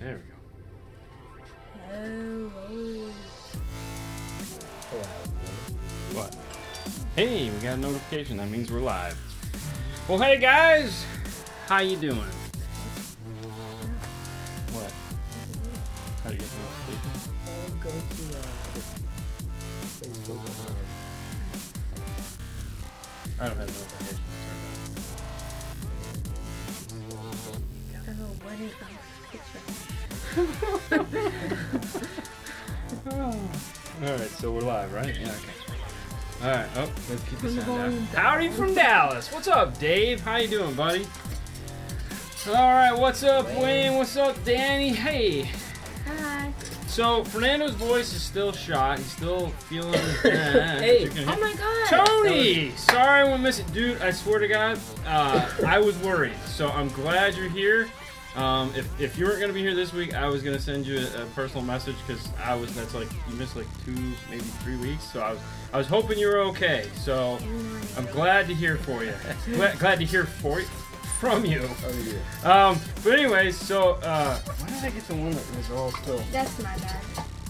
There we go. Hello. What? Hey, we got a notification. That means we're live. Well, hey guys, how you doing? What? How do you get the notification? I'll go to uh, Facebook. I don't have notifications Oh, what is that picture? Turned on. All right, so we're live, right? Yeah. Okay. All right. Oh, let's keep the Turn the sound volume down. Howdy from Dallas. What's up, Dave? How you doing, buddy? All right. What's up, Wayne? What's up, Danny? Hey. Hi. So Fernando's voice is still shot. He's still feeling. Hey. Oh my god. Tony, sorry we missed it, dude. I swear to God, uh, I was worried. So I'm glad you're here. Um, if, if you weren't gonna be here this week, I was gonna send you a, a personal message because I was that's like you missed like two maybe three weeks. So I was I was hoping you were okay. So I'm glad to hear for you. glad, glad to hear for you from you. Oh yeah. Um, but anyways, so uh, why did I get the one that was all still? That's my bad.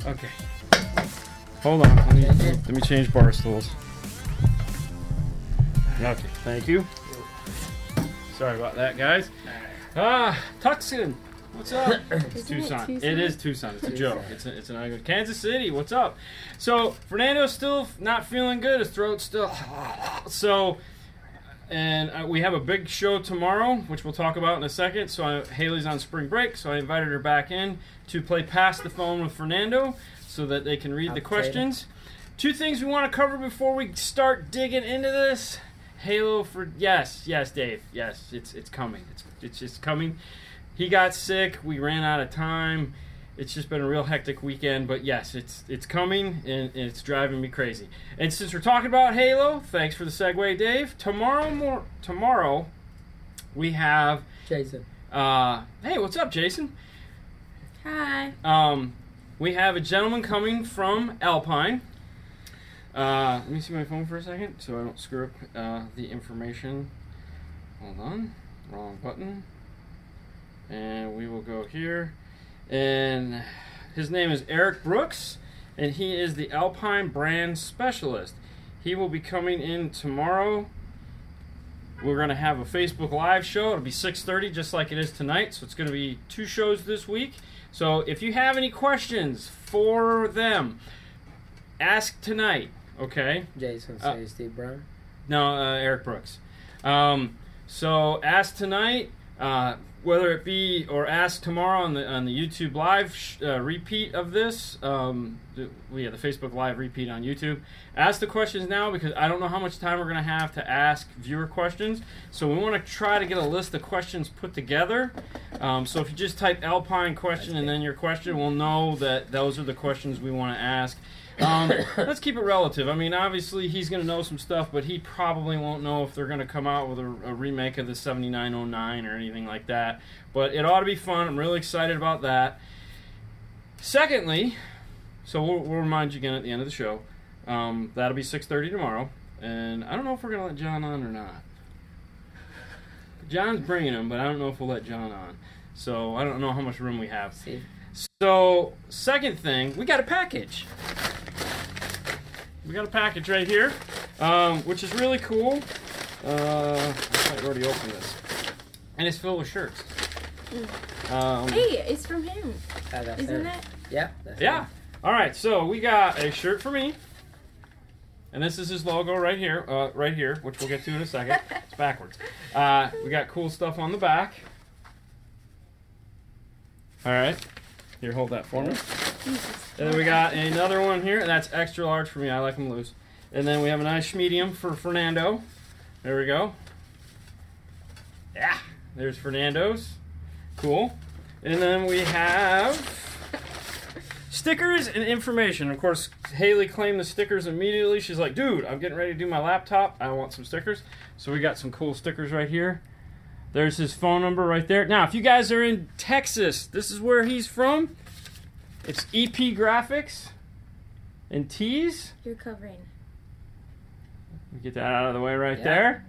Okay. Hold on. Let me, let me change bar stools. Okay. Thank you. Sorry about that, guys. Ah, Tucson. What's up? It's it Tucson. Tucson? It is Tucson. It's a joke. It's a, it's an Kansas City. What's up? So Fernando's still not feeling good. His throat's still so. And uh, we have a big show tomorrow, which we'll talk about in a second. So I, Haley's on spring break, so I invited her back in to play past the phone with Fernando, so that they can read the questions. Two things we want to cover before we start digging into this. Halo for yes, yes, Dave, yes, it's it's coming. It's it's just coming. He got sick. We ran out of time. It's just been a real hectic weekend, but yes, it's it's coming and, and it's driving me crazy. And since we're talking about Halo, thanks for the segue, Dave. Tomorrow more tomorrow we have Jason. uh hey, what's up, Jason? Hi. Um we have a gentleman coming from Alpine. Uh, let me see my phone for a second so I don't screw up uh, the information. Hold on, wrong button. And we will go here. And his name is Eric Brooks, and he is the Alpine brand specialist. He will be coming in tomorrow. We're to have a Facebook Live show. It'll be 6:30, just like it is tonight. So it's to be two shows this week. So if you have any questions for them, ask tonight. Okay. Jason Uh, Steve Brown. No, uh, Eric Brooks. Um, so ask tonight, uh, whether it be or ask tomorrow on the on the YouTube live sh- uh, repeat of this. Um, the, well, yeah, the Facebook live repeat on YouTube. Ask the questions now because I don't know how much time we're gonna have to ask viewer questions. So we want to try to get a list of questions put together. Um, so if you just type Alpine question and then your question, we'll know that those are the questions we want to ask. Um, let's keep it relative. I mean, obviously he's going to know some stuff, but he probably won't know if they're going to come out with a, a remake of the 7909 or anything like that. But it ought to be fun. I'm really excited about that. Secondly, so we'll, we'll remind you again at the end of the show. Um, that'll be 6:30 tomorrow, and I don't know if we're going to let John on or not. John's bringing him, but I don't know if we'll let John on. So I don't know how much room we have. See. So, second thing, we got a package. We got a package right here, um, which is really cool. Uh, I thought already opened this, and it's filled with shirts. Um, Hey, it's from him. That's Isn't him. it? Yeah. That's yeah. him. All right. So we got a shirt for me, and this is his logo right here, uh, right here, which we'll get to in a second. it's backwards. Uh, we got cool stuff on the back. All right. Here, hold that for me. And then we got another one here, and that's extra large for me. I like them loose. And then we have a nice medium for Fernando. There we go. Yeah, there's Fernando's. Cool. And then we have stickers and information. Of course, Haley claimed the stickers immediately. She's like, dude, I'm getting ready to do my laptop. I want some stickers. So we got some cool stickers right here. There's his phone number right there. Now, if you guys are in Texas, this is where he's from. It's EP Graphics and Tees. You're covering. We Get that out of the way right Yeah. there.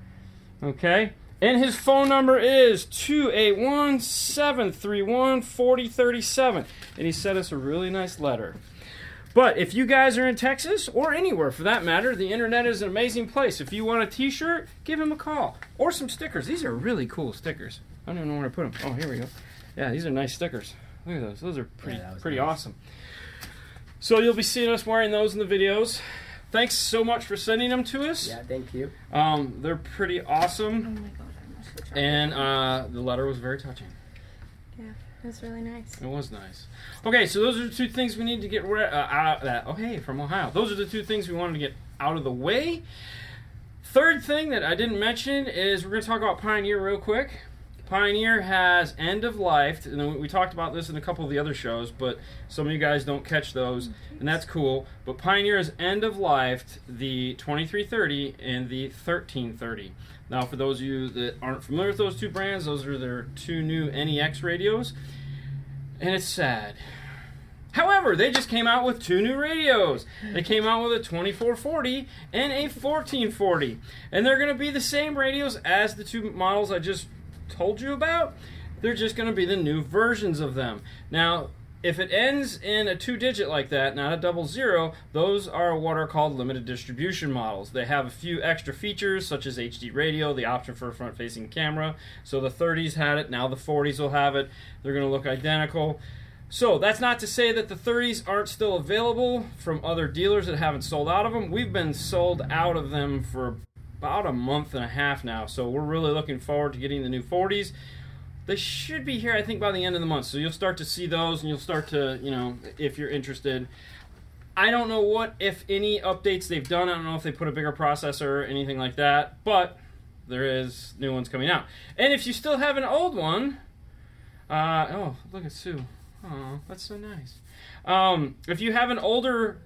Okay. And his phone number is 281 731 4037. And he sent us a really nice letter. But if you guys are in Texas or anywhere for that matter, the internet is an amazing place. If you want a t shirt, give him a call. Or some stickers. These are really cool stickers. I don't even know where to put them. Oh, here we go. Yeah, these are nice stickers. Look at those. Those are pretty, that was pretty nice. awesome. So you'll be seeing us wearing those in the videos. Thanks so much for sending them to us. Yeah, thank you. Um, they're pretty awesome. Oh my god, I almost forgot. And uh, the letter was very touching. yeah, that's really nice. It was nice. Okay, so those are the two things we need to get re- uh, out. Uh, oh, hey, from Ohio. Those are the two things we wanted to get out of the way. Third thing that I didn't mention is we're going to talk about Pioneer real quick. Pioneer has end of life, and we talked about this in a couple of the other shows, but some of you guys don't catch those, and that's cool. But Pioneer has end of life the 2330 and the 1330. Now, for those of you that aren't familiar with those two brands, those are their two new NEX radios and it's sad. However, they just came out with two new radios. They came out with a 2440 and a 1440. And they're going to be the same radios as the two models I just told you about. They're just going to be the new versions of them. Now, if it ends in a two digit like that, not a double zero, those are what are called limited distribution models. They have a few extra features, such as HD radio, the option for a front facing camera. So the 30s had it, now the 40s will have it. They're going to look identical. So that's not to say that the 30s aren't still available from other dealers that haven't sold out of them. We've been sold out of them for about a month and a half now, so we're really looking forward to getting the new 40s. They should be here, I think, by the end of the month. So you'll start to see those, and you'll start to, you know, if you're interested. I don't know what, if any, updates they've done. I don't know if they put a bigger processor or anything like that, but there is new ones coming out. And if you still have an old one, uh, oh, look at Sue. Oh, that's so nice. Um, if you have an older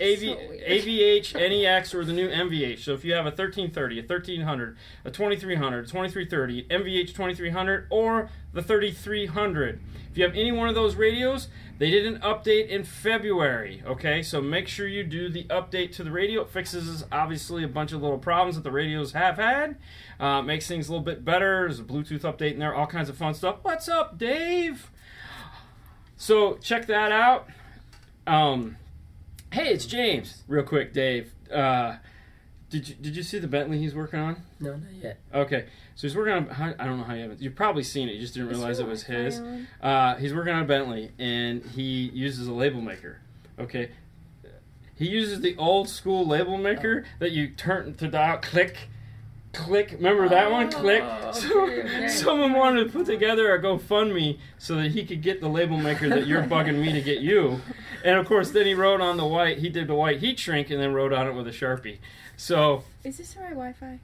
AV, So. AVH, NEX, or the new MVH. So if you have a 1330, a 1300, a 2300, a 2330, MVH 2300, or the 3300. If you have any one of those radios, they did an update in February. Okay, so make sure you do the update to the radio. It fixes obviously a bunch of little problems that the radios have had. Uh, makes things a little bit better. There's a Bluetooth update in there, all kinds of fun stuff. What's up, Dave? So check that out. Um, hey, it's James. Real quick, Dave. Uh, did you did you see the Bentley he's working on? No, not yet. Okay, so he's working on. I don't know how you haven't. You've probably seen it. You just didn't realize it was his. Uh, he's working on a Bentley, and he uses a label maker. Okay, he uses the old school label maker that you turn to dial, click, click. Remember that one? Click. Oh, So, okay, okay. someone wanted to put together a GoFundMe so that he could get the label maker that you're bugging me to get you. And of course, then he wrote on the white. He did the white heat shrink and then wrote on it with a sharpie. So Is this the right Wi-Fi?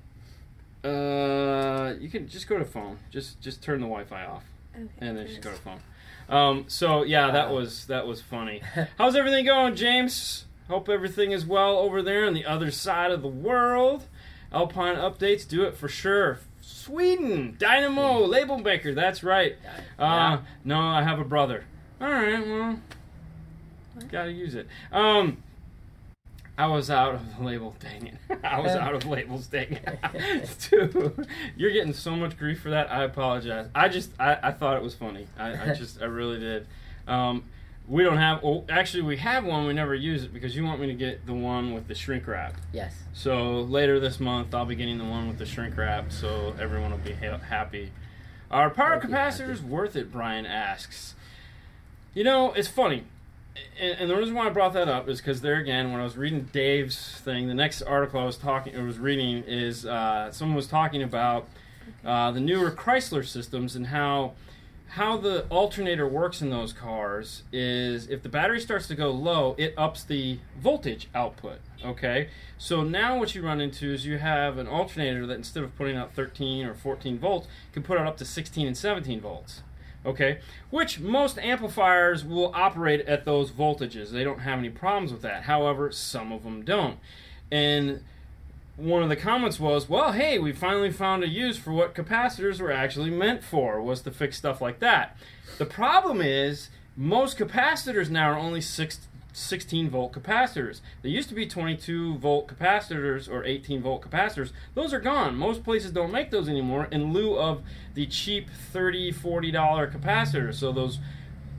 uh, you can just go to phone. Just just turn the Wi-Fi off Okay. and then just go to phone. Um, so yeah, that Wow. was that was funny. How's everything going, James? Hope everything is well over there on the other side of the world. Alpine updates do it for sure. Sweden, Dynamo, label maker. That's right. Uh, no, I have a brother. All right, well, gotta use it. Um, I was out of the label. Dang it! I was out of labels. Dang it, dude. You're getting so much grief for that. I apologize. I just I, I thought it was funny. I, I just I really did. Um, we don't have. Well, actually, we have one. We never use it because you want me to get the one with the shrink wrap. Yes. So later this month, I'll be getting the one with the shrink wrap, so everyone will be ha- happy. Are power be capacitors worth it? Brian asks. You know, it's funny, and, and the reason why I brought that up is because there again, when I was reading Dave's thing, the next article I was talking, I was reading is uh, someone was talking about uh, the newer Chrysler systems and how how the alternator works in those cars is if the battery starts to go low, it ups the voltage output. Okay, so now what you run into is you have an alternator that instead of putting out 13 or 14 volts, can put out up to 16 and 17 volts. Okay, which most amplifiers will operate at those voltages. They don't have any problems with that. However, some of them don't. And one of the comments was, "Well, hey, we finally found a use for what capacitors were actually meant for, was to fix stuff like that." The problem is most capacitors now are only 6 16 volt capacitors. They used to be 22 volt capacitors or 18 volt capacitors. Those are gone. Most places don't make those anymore in lieu of the cheap 30 40 dollar capacitors. So those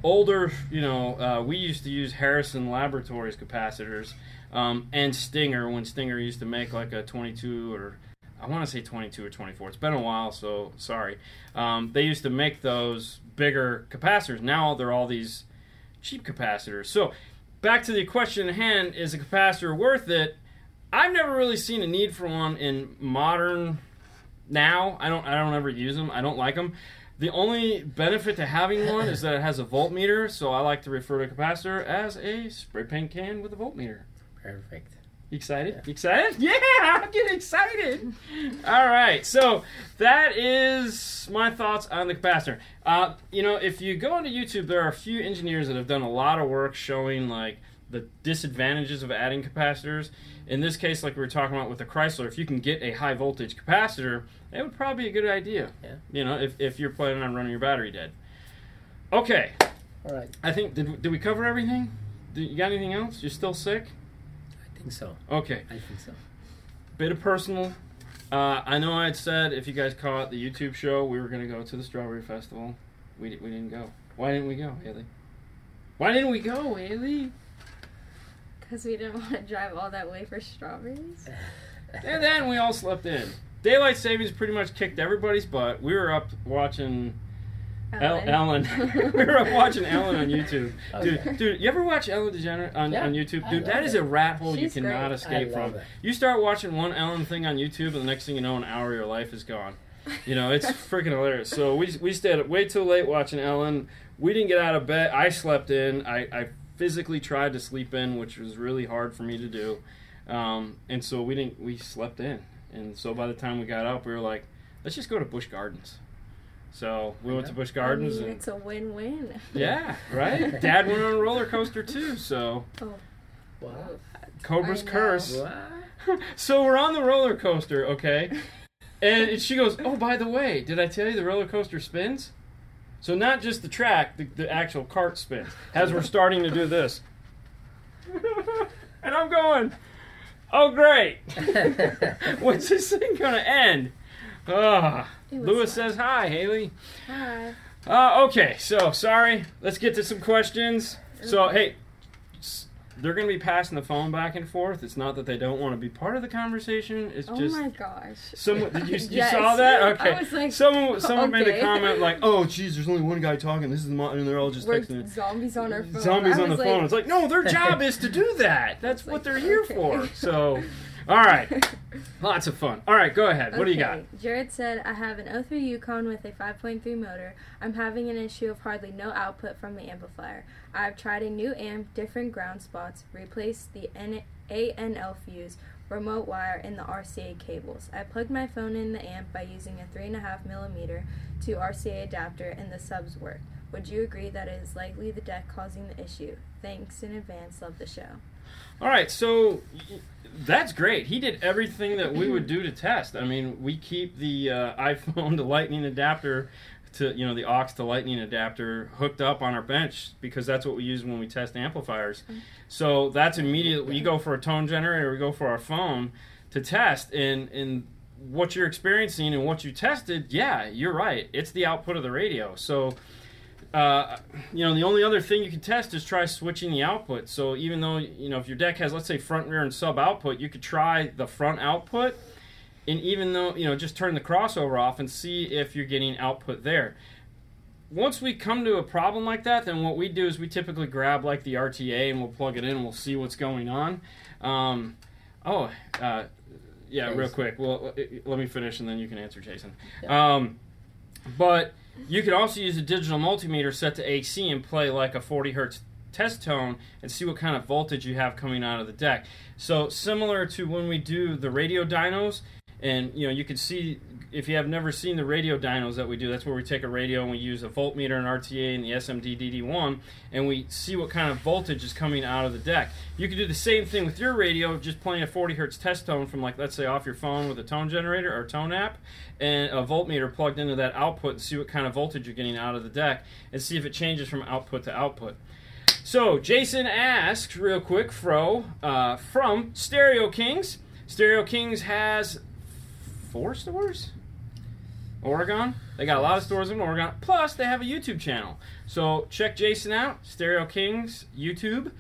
older, you know, uh, we used to use Harrison Laboratories capacitors um, and Stinger when Stinger used to make like a 22 or I want to say 22 or 24. It's been a while, so sorry. Um, they used to make those bigger capacitors. Now they're all these cheap capacitors. So back to the question at hand: Is a capacitor worth it? I've never really seen a need for one in modern. Now I don't. I don't ever use them. I don't like them. The only benefit to having one is that it has a voltmeter, so I like to refer to a capacitor as a spray paint can with a voltmeter. Perfect. You excited? You excited? Yeah, I'm getting excited. All right, so that is my thoughts on the capacitor. Uh, you know, if you go onto YouTube, there are a few engineers that have done a lot of work showing like the disadvantages of adding capacitors. In this case, like we were talking about with the Chrysler, if you can get a high voltage capacitor, it would probably be a good idea. Yeah. You know, if, if you're planning on running your battery dead. Okay, All right. I think did, did we cover everything? Did, you got anything else? You're still sick? I think so. Okay. I think so. bit of personal. Uh, I know I had said if you guys caught the YouTube show, we were going to go to the Strawberry Festival. We, di- we didn't go. Why didn't we go, Haley? Why didn't we go, Haley? Because we didn't want to drive all that way for strawberries. And then we all slept in. Daylight savings pretty much kicked everybody's butt. We were up watching El- Ellen. we were up watching Ellen on YouTube. Dude, Okay. dude, you ever watch Ellen DeGeneres on, Yeah, on YouTube? Dude, that love is it. a rat hole you cannot great. escape from. it. You start watching one Ellen thing on YouTube, and the next thing you know, an hour of your life is gone. You know, it's freaking hilarious. So we we stayed up way too late watching Ellen. We didn't get out of bed. I slept in. I, I physically tried to sleep in, which was really hard for me to do. Um, and so we didn't. We slept in. And so by the time we got up, we were like, let's just go to Busch Gardens. So we went to Busch Gardens I mean, and it's a win-win. yeah, right. Dad went on a roller coaster too. So Oh, Wow. Cobra's curse. What? so we're on the roller coaster, okay? And she goes, "Oh, by the way, did I tell you the roller coaster spins? So not just the track, the, the actual cart spins. As we're starting to do this, and I'm going, "Oh, great! When's this thing gonna end?" Ah, It was Lewis says hi, Haley. hi. Uh, okay, so sorry. Let's get to some questions. So, hey, they're going to be passing the phone back and forth. It's not that they don't want to be part of the conversation. It's Oh just my gosh. someone. Did you, you Yes. saw that? Okay. I was like, someone someone made a comment like, "Oh, geez, there's only one guy talking. This is the and they're all just We're texting." zombies on our phone. Zombies on the was phone. It's like, no, their job is to do that. That's what like, they're here okay. for. So, all right, lots of fun. All right, go ahead. What do you got? Jared said, I have an 03 Yukon with a 5.3 motor. I'm having an issue of hardly no output from the amplifier. I've tried a new amp, different ground spots, replaced the N- ANL fuse, remote wire, and the RCA cables. I plugged my phone in the amp by using a 3.5 millimeter to RCA adapter, and the subs worked. Would you agree that it is likely the deck causing the issue? Thanks in advance. Love the show. All right, so that's great. He did everything that we would do to test. I mean, we keep the uh, iPhone to Lightning adapter to you know the aux to Lightning adapter hooked up on our bench because that's what we use when we test amplifiers. So that's immediate. We go for a tone generator, we go for our phone to test, and and what you're experiencing and what you tested, yeah, you're right. It's the output of the radio. So uh, you know, the only other thing you can test is try switching the output. So even though you know if your deck has let's say front, rear, and sub output, you could try the front output, and even though you know just turn the crossover off and see if you're getting output there. Once we come to a problem like that, then what we do is we typically grab like the RTA and we'll plug it in and we'll see what's going on. Um, oh, uh, yeah, real quick. Well, let me finish and then you can answer, Jason. Um, but you could also use a digital multimeter set to AC and play like a 40 hertz test tone and see what kind of voltage you have coming out of the deck. So similar to when we do the radio dynos, and you know you can see if you have never seen the radio dynos that we do, that's where we take a radio and we use a voltmeter and RTA and the SMD DD1 and we see what kind of voltage is coming out of the deck. You can do the same thing with your radio, just playing a 40 hertz test tone from like let's say off your phone with a tone generator or tone app and a voltmeter plugged into that output and see what kind of voltage you're getting out of the deck and see if it changes from output to output. So Jason asks real quick, Fro, uh, from Stereo Kings. Stereo Kings has four stores. Oregon. They got a lot of stores in Oregon. Plus, they have a YouTube channel. So check Jason out, Stereo Kings YouTube.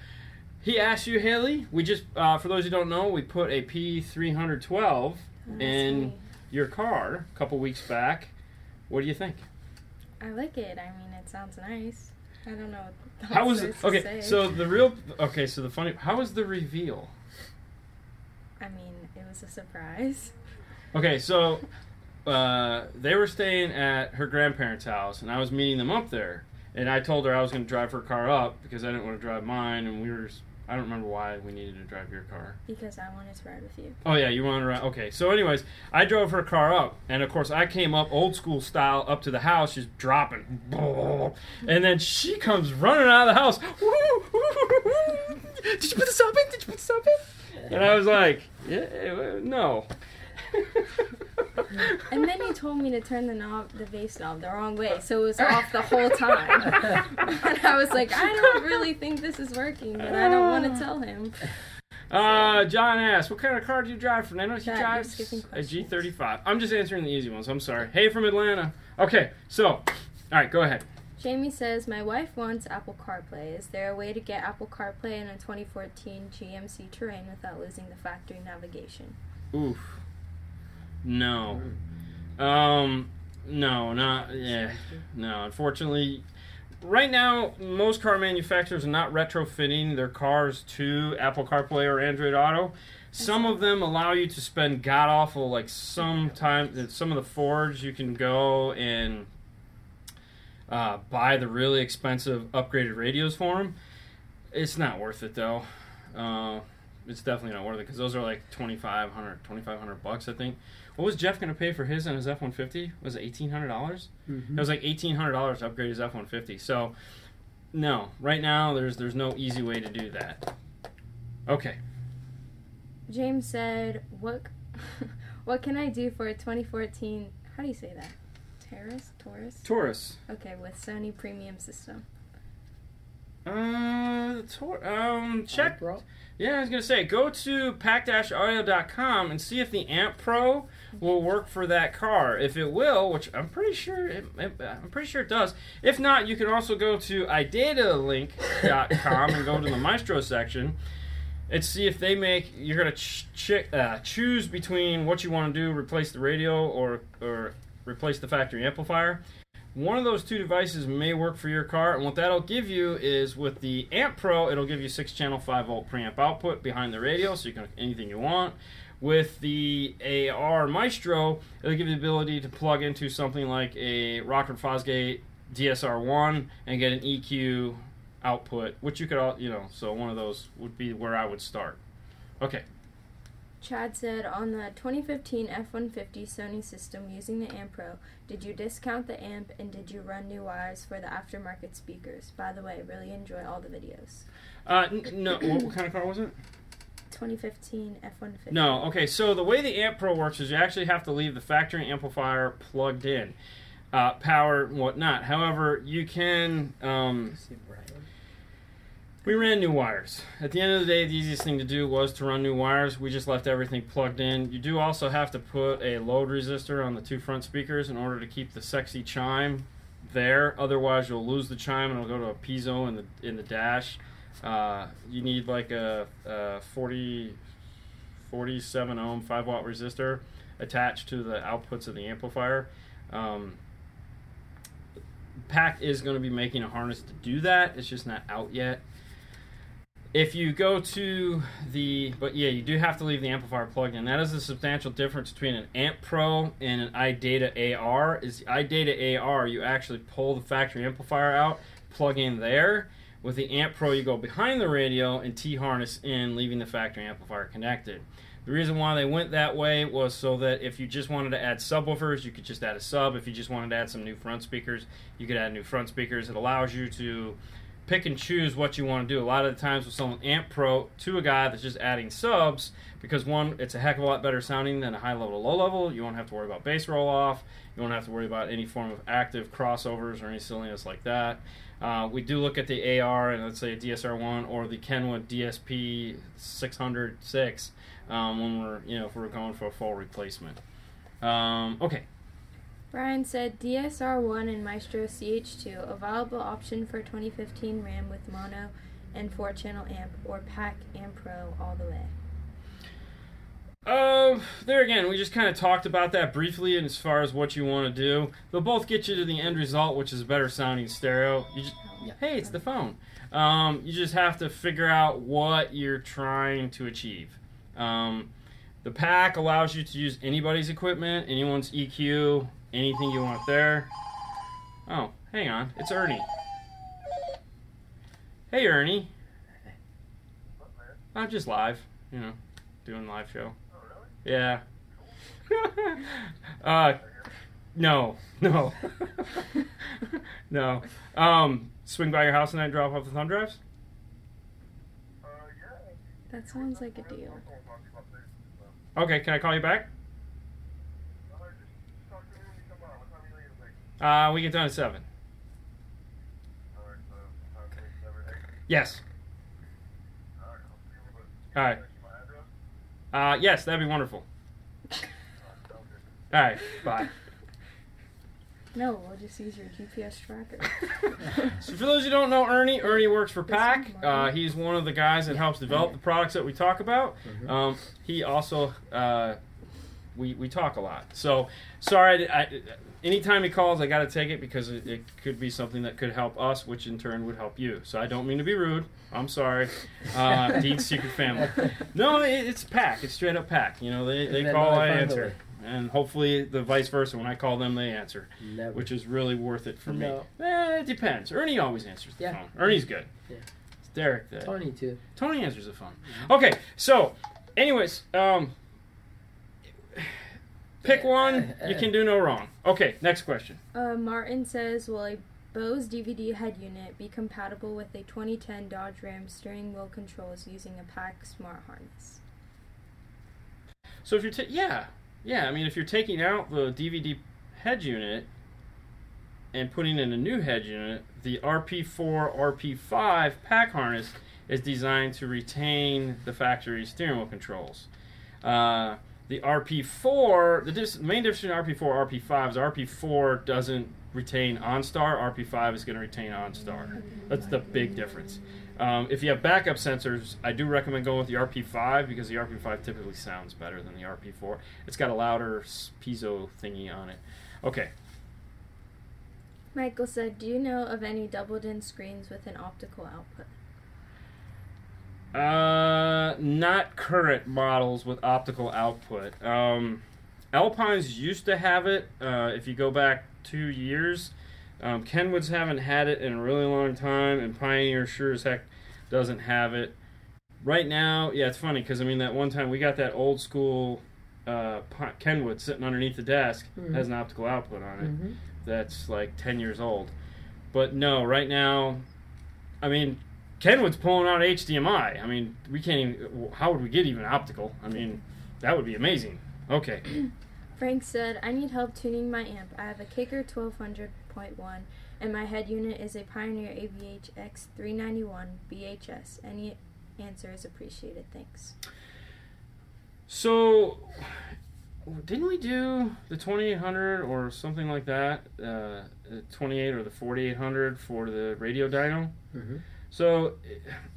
He asked you, Haley. We just, uh, for those who don't know, we put a P312 Oh, in your car a couple weeks back. What do you think? I like it. I mean, it sounds nice. I don't know. What How was it? Okay, so the real. Okay, so the funny. How was the reveal? I mean, it was a surprise. Okay, so uh, they were staying at her grandparents' house, and I was meeting them up there. And I told her I was going to drive her car up because I didn't want to drive mine, and we were. I don't remember why we needed to drive your car. Because I wanted to ride with you. Oh yeah, you wanted to ride. Okay, so anyways, I drove her car up, and of course I came up old school style up to the house, just dropping, and then she comes running out of the house. Did you put the soap in? Did you put the soap in? And I was like, yeah, no. And then he told me to turn the knob, the bass knob, the wrong way, so it was off the whole time. and I was like, I don't really think this is working, but I don't want to tell him. Uh, John asked, "What kind of car do you drive?" From I know he Dad, drives a G35. I'm just answering the easy ones. I'm sorry. Hey, from Atlanta. Okay, so, all right, go ahead. Jamie says, My wife wants Apple CarPlay. Is there a way to get Apple CarPlay in a 2014 GMC Terrain without losing the factory navigation? Oof. No. Um. No. Not. Yeah. No. Unfortunately, right now most car manufacturers are not retrofitting their cars to Apple CarPlay or Android Auto. Some of them allow you to spend god awful like some time. some of the Fords you can go and uh, buy the really expensive upgraded radios for them. It's not worth it though. Uh, it's definitely not worth it because those are like 2500 2500 bucks I think. What was Jeff going to pay for his and his F one fifty? Was it eighteen hundred dollars? It was like eighteen hundred dollars to upgrade his F one fifty. So, no, right now there's there's no easy way to do that. Okay, James said, What what can I do for a 2014 how do you say that? Taurus? Taurus? Taurus. Okay, with Sony premium system. Uh, Tor- um, check. Bro. Yeah, I was gonna say, go to pac-audio.com and see if the Amp Pro will work for that car. If it will, which I'm pretty sure it, it- I'm pretty sure it does. If not, you can also go to idatalink.com and go to the Maestro section and see if they make. You're gonna ch- ch- uh, choose between what you want to do: replace the radio or or replace the factory amplifier. One of those two devices may work for your car, and what that'll give you is with the Amp Pro, it'll give you six channel, five volt preamp output behind the radio, so you can anything you want. With the AR Maestro, it'll give you the ability to plug into something like a Rockford Fosgate DSR1 and get an EQ output, which you could, all you know, so one of those would be where I would start. Okay. Chad said, On the 2015 F 150 Sony system using the Amp Pro, did you discount the amp and did you run new wires for the aftermarket speakers? By the way, really enjoy all the videos. Uh, n- no, what, what kind of car was it? 2015 F 150. No, okay. So the way the Amp Pro works is you actually have to leave the factory amplifier plugged in, uh, power and whatnot. However, you can. Um, we ran new wires. At the end of the day, the easiest thing to do was to run new wires. We just left everything plugged in. You do also have to put a load resistor on the two front speakers in order to keep the sexy chime there. Otherwise, you'll lose the chime and it'll go to a piezo in the in the dash. Uh, you need like a, a 40, 47 ohm 5 watt resistor attached to the outputs of the amplifier. Um, PAC is going to be making a harness to do that. It's just not out yet. If you go to the, but yeah, you do have to leave the amplifier plugged in. That is a substantial difference between an Amp Pro and an iData AR. Is the iData AR you actually pull the factory amplifier out, plug in there. With the Amp Pro, you go behind the radio and T harness in, leaving the factory amplifier connected. The reason why they went that way was so that if you just wanted to add subwoofers, you could just add a sub. If you just wanted to add some new front speakers, you could add new front speakers. It allows you to pick and choose what you want to do. A lot of the times with selling Amp Pro to a guy that's just adding subs, because one, it's a heck of a lot better sounding than a high level to low level. You won't have to worry about bass roll off. You won't have to worry about any form of active crossovers or any silliness like that. Uh, we do look at the AR and let's say a DSR1 or the Kenwood DSP 606 um, when we're you know if we're going for a full replacement. Um, okay, Brian said DSR1 and Maestro CH2, a viable option for 2015 RAM with mono and 4 channel amp, or PAC amp pro all the way. Um, there again, we just kind of talked about that briefly, and as far as what you want to do, they'll both get you to the end result, which is a better sounding stereo. You just, hey, it's the phone. Um, you just have to figure out what you're trying to achieve. Um, the PAC allows you to use anybody's equipment, anyone's EQ, anything you want there. Oh, hang on, it's Ernie. Hey, Ernie. I'm just live, you know, doing live show. Yeah. uh, no, no, no. Um, swing by your house tonight and drop off the thumb drives. That sounds like a deal. Okay, can I call you back? Uh, we get done at seven. Yes. All right. Uh, yes, that'd be wonderful. All right. Bye. No, I'll just use your GPS tracker. So for those who don't know Ernie, Ernie works for PAC. Uh, he's one of the guys that helps develop the products that we talk about. Um, he also uh, we we talk a lot. So sorry, I, I, anytime he calls, I got to take it because it, it could be something that could help us, which in turn would help you. So I don't mean to be rude. I'm sorry, uh, Dean's secret family. No, it, it's PAC. It's straight up PAC. You know, they, they call, I answer. And hopefully the vice versa. When I call them, they answer, Never. which is really worth it for me. Eh, it depends. Ernie always answers the Yeah. phone. Ernie's good. Yeah. It's Derek. That, Tony too. Tony answers the phone. Okay, so, anyways, um, pick one. You can do no wrong. Okay, next question. Uh, Martin says, will a Bose DVD head unit be compatible with a 2010 Dodge Ram steering wheel controls using a PAC smart harness? So if you're ta- yeah, yeah, I mean if you're taking out the DVD head unit and putting in a new head unit, the RP4 RP5 PAC harness is designed to retain the factory steering wheel controls. Uh, the RP4, the dis- main difference between RP4 and RP5 is RP4 doesn't retain OnStar, RP5 is going to retain OnStar. That's the big difference. Um, if you have backup sensors, I do recommend going with the RP5 because the RP5 typically sounds better than the RP4. It's got a louder piezo thingy on it. Okay, Michael said, do you know of any double DIN screens with an optical output? Uh, not current models with optical output. Um, Alpines used to have it. Uh, if you go back two years, um, Kenwoods haven't had it in a really long time, and Pioneer sure as heck doesn't have it. Right now, yeah, it's funny because I mean that one time we got that old school uh, Kenwood sitting underneath the desk Mhm. has an optical output on it Mm-hmm. that's like 10 years old. But no, right now, I mean, Kenwood's pulling out HDMI. I mean, we can't even, how would we get even optical? I mean, that would be amazing. Okay. Frank said, I need help tuning my amp. I have a Kicker 1200.1 and my head unit is a Pioneer AVH X391 BHS. Any answer is appreciated. Thanks. So, didn't we do the 2800 or something like that? Uh, the 28 or the 4800 for the radio dyno? Mm-hmm. So,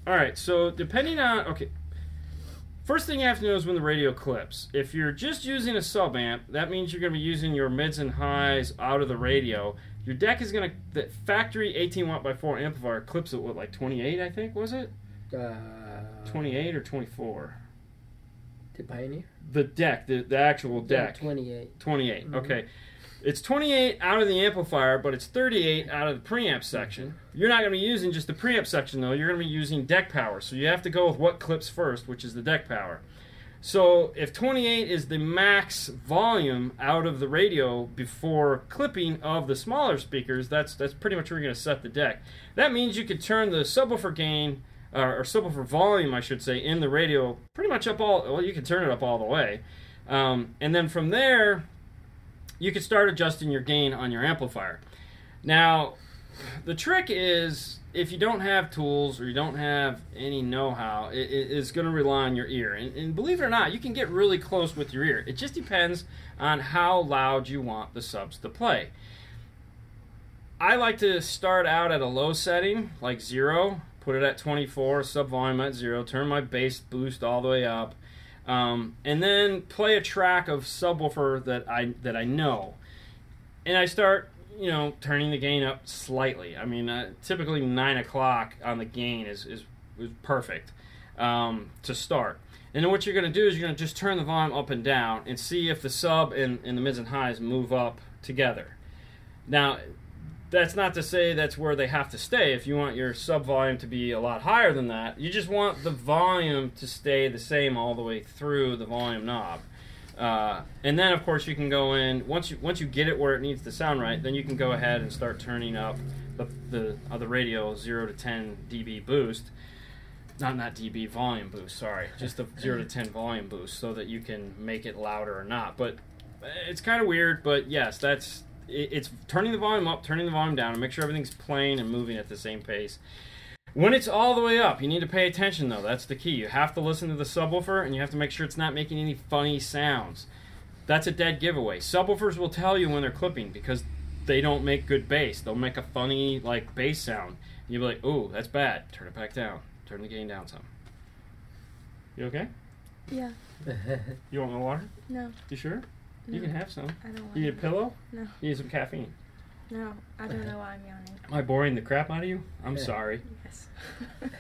all right. So depending on okay, first thing you have to know is when the radio clips. If you're just using a sub amp, that means you're going to be using your mids and highs out of the radio. Your deck is going to the factory 18 watt by 4 amplifier clips at what like 28 I think was it Uh, 28 or 24. The Pioneer. The deck, the, the actual Yeah, deck. Twenty-eight. 28. Mhm. Okay. It's 28 out of the amplifier, but it's 38 out of the preamp section. You're not going to be using just the preamp section, though. You're going to be using deck power. So you have to go with what clips first, which is the deck power. So if 28 is the max volume out of the radio before clipping of the smaller speakers, that's that's pretty much where you're going to set the deck. That means you could turn the subwoofer gain uh, or subwoofer volume, I should say, in the radio pretty much up all. Well, you can turn it up all the way, um, and then from there, you can start adjusting your gain on your amplifier. Now, the trick is if you don't have tools or you don't have any know-how, it, it is going to rely on your ear. And, and believe it or not, you can get really close with your ear. It just depends on how loud you want the subs to play. I like to start out at a low setting, like zero, put it at 24, sub volume at zero, turn my bass boost all the way up, um, and then play a track of subwoofer that I that I know, and I start you know turning the gain up slightly. I mean, uh, typically nine o'clock on the gain is is, is perfect um, to start. And then what you're going to do is you're going to just turn the volume up and down and see if the sub and, and the mids and highs move up together. Now, that's not to say that's where they have to stay. If you want your sub volume to be a lot higher than that, you just want the volume to stay the same all the way through the volume knob. Uh, and then, of course, you can go in once you once you get it where it needs to sound right. Then you can go ahead and start turning up the the, uh, the radio zero to ten dB boost, not not dB volume boost. Sorry, just the zero to ten volume boost, so that you can make it louder or not. But it's kind of weird. But yes, that's it's turning the volume up, turning the volume down, and make sure everything's playing and moving at the same pace. When it's all the way up, you need to pay attention though. That's the key. You have to listen to the subwoofer and you have to make sure it's not making any funny sounds. That's a dead giveaway. Subwoofers will tell you when they're clipping because they don't make good bass. They'll make a funny like bass sound. And you'll be like, "Ooh, that's bad." Turn it back down. Turn the gain down some. You okay? Yeah. You want more water? No. You sure? You can have some. I don't want You need a pillow? No. You need some caffeine. No. I don't know why I'm yawning. Am I boring the crap out of you? I'm Yeah. sorry. Yes.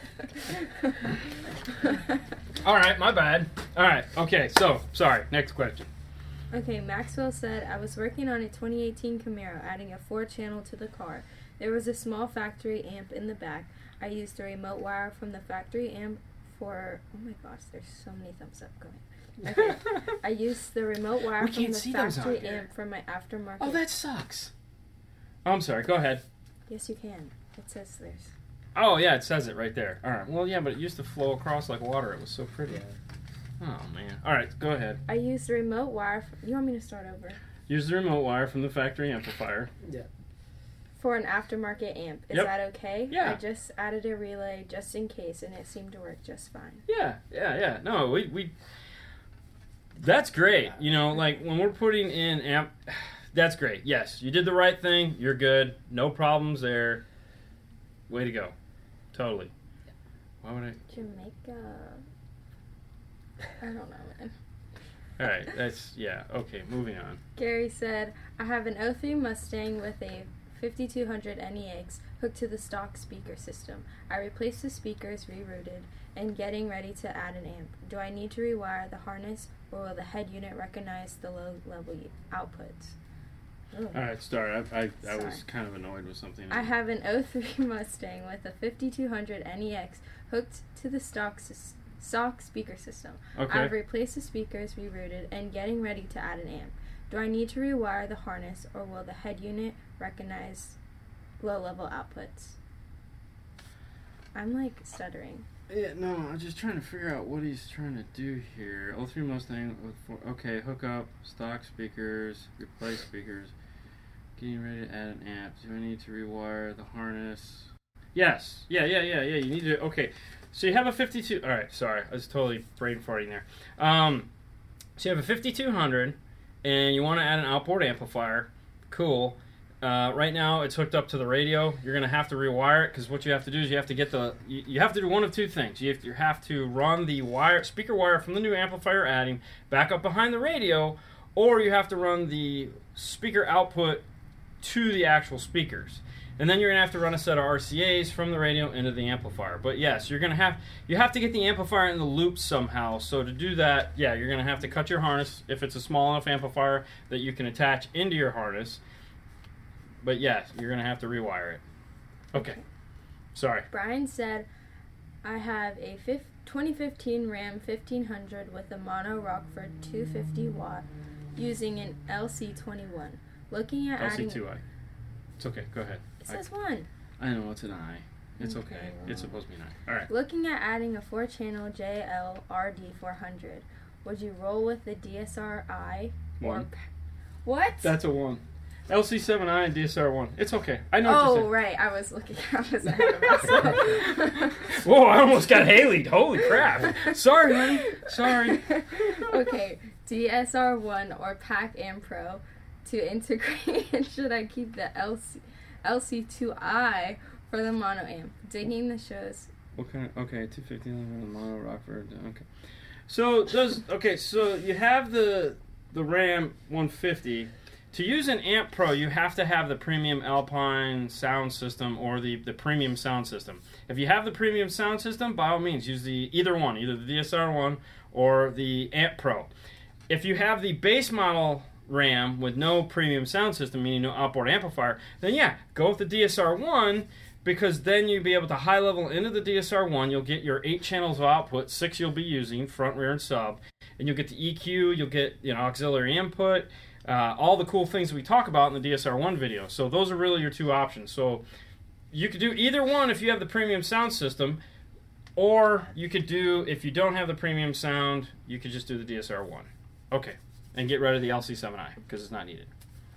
All right, my bad. All right, okay. So sorry. Next question. Okay, Maxwell said, I was working on a 2018 Camaro, adding a four channel to the car. There was a small factory amp in the back. I used a remote wire from the factory amp for. Oh my gosh, there's so many thumbs up going. Okay. I used the remote wire We from the see those on factory amp for my aftermarket. oh, that sucks. Oh, I'm sorry. Go ahead. Yes, you can. It says there's. Oh yeah, it says it right there. All right. Well, yeah, but it used to flow across like water. It was so pretty. Yeah. Oh man. All right, go ahead. I used the remote wire. f you want me to start over? Use the remote wire from the factory amplifier. Yeah. For an aftermarket amp. Is Yep. that okay? Yeah. I just added a relay just in case, and it seemed to work just fine. Yeah, yeah, yeah. No, we we. That's great. You know, like when we're putting in amp, that's great. Yes, you did the right thing. You're good. No problems there. Way to go. Totally. Why would I? Jamaica. I don't know, man. All right. That's yeah. Okay. Moving on. Gary said, I have an 03 Mustang with a 5200 NEX hooked to the stock speaker system. I replaced the speakers, rerouted, and getting ready to add an amp. Do I need to rewire the harness or will the head unit recognize the low level outputs? Ugh. All right. sorry. I I, I was kind of annoyed with something. I have an 03 Mustang with a 5200 NEX hooked to the stock, stock speaker system. Okay. I've replaced the speakers, rerouted, and getting ready to add an amp. Do I need to rewire the harness or will the head unit recognize low level outputs? I'm like stuttering. Yeah, no, I'm just trying to figure out what he's trying to do here. O3 Mustang with four, okay, hook up stock speakers, replace speakers, getting ready to add an amp. Do I need to rewire the harness? Yes. Yeah, yeah, yeah, yeah. You need to. Okay, so you have a 52. All right, sorry, I was totally brain farting there. Um, so you have a 5200, and you want to add an outboard amplifier. Cool. Uh, right now, it's hooked up to the radio. You're going to have to rewire it because what you have to do is you have to get the you, you have to do one of two things. You have, to, you have to run the wire speaker wire from the new amplifier adding back up behind the radio, or you have to run the speaker output to the actual speakers. And then you're gonna have to run a set of RCA's from the radio into the amplifier. But yes, you're gonna have you have to get the amplifier in the loop somehow. So to do that, yeah, you're gonna have to cut your harness if it's a small enough amplifier that you can attach into your harness. But yes, you're gonna have to rewire it. Okay. Sorry. Brian said, I have a 2015 Ram 1500 with a mono Rockford 250 watt using an LC21. Looking at adding. LC2I. It's okay. Go ahead. It says one. I, I know it's an I. It's okay. Okay, It's supposed to be an I. All right. Looking at adding a four channel JL RD400, would you roll with the DSR I? Or One. p- what? That's a one. LC7i and DSR1. It's okay. I know Oh right, I was looking. I was ahead of myself. Whoa, I almost got Haley. Holy crap. Sorry, honey. Sorry. okay, DSR1 or PAC Amp Pro to integrate. Should I keep the LC LC2i for the mono amp? Digging the shows. What Okay, okay, 250 mono Rockford. Okay. So does okay, so you have the the Ram 150. To use an Amp Pro, you have to have the premium Alpine sound system or the, the premium sound system. If you have the premium sound system, by all means, use the either one, either the DSR one or the Amp Pro. If you have the base model RAM with no premium sound system, meaning no outboard amplifier, then yeah, go with the DSR one because then you'll be able to high level into the DSR one. You'll get your eight channels of output, six you'll be using front, rear, and sub, and you'll get the EQ, you'll get you know auxiliary input, uh, all the cool things we talk about in the DSR one video. So those are really your two options. So you could do either one if you have the premium sound system. Or you could do, if you don't have the premium sound, you could just do the DSR1. Okay. And get rid of the LC7i because it's not needed.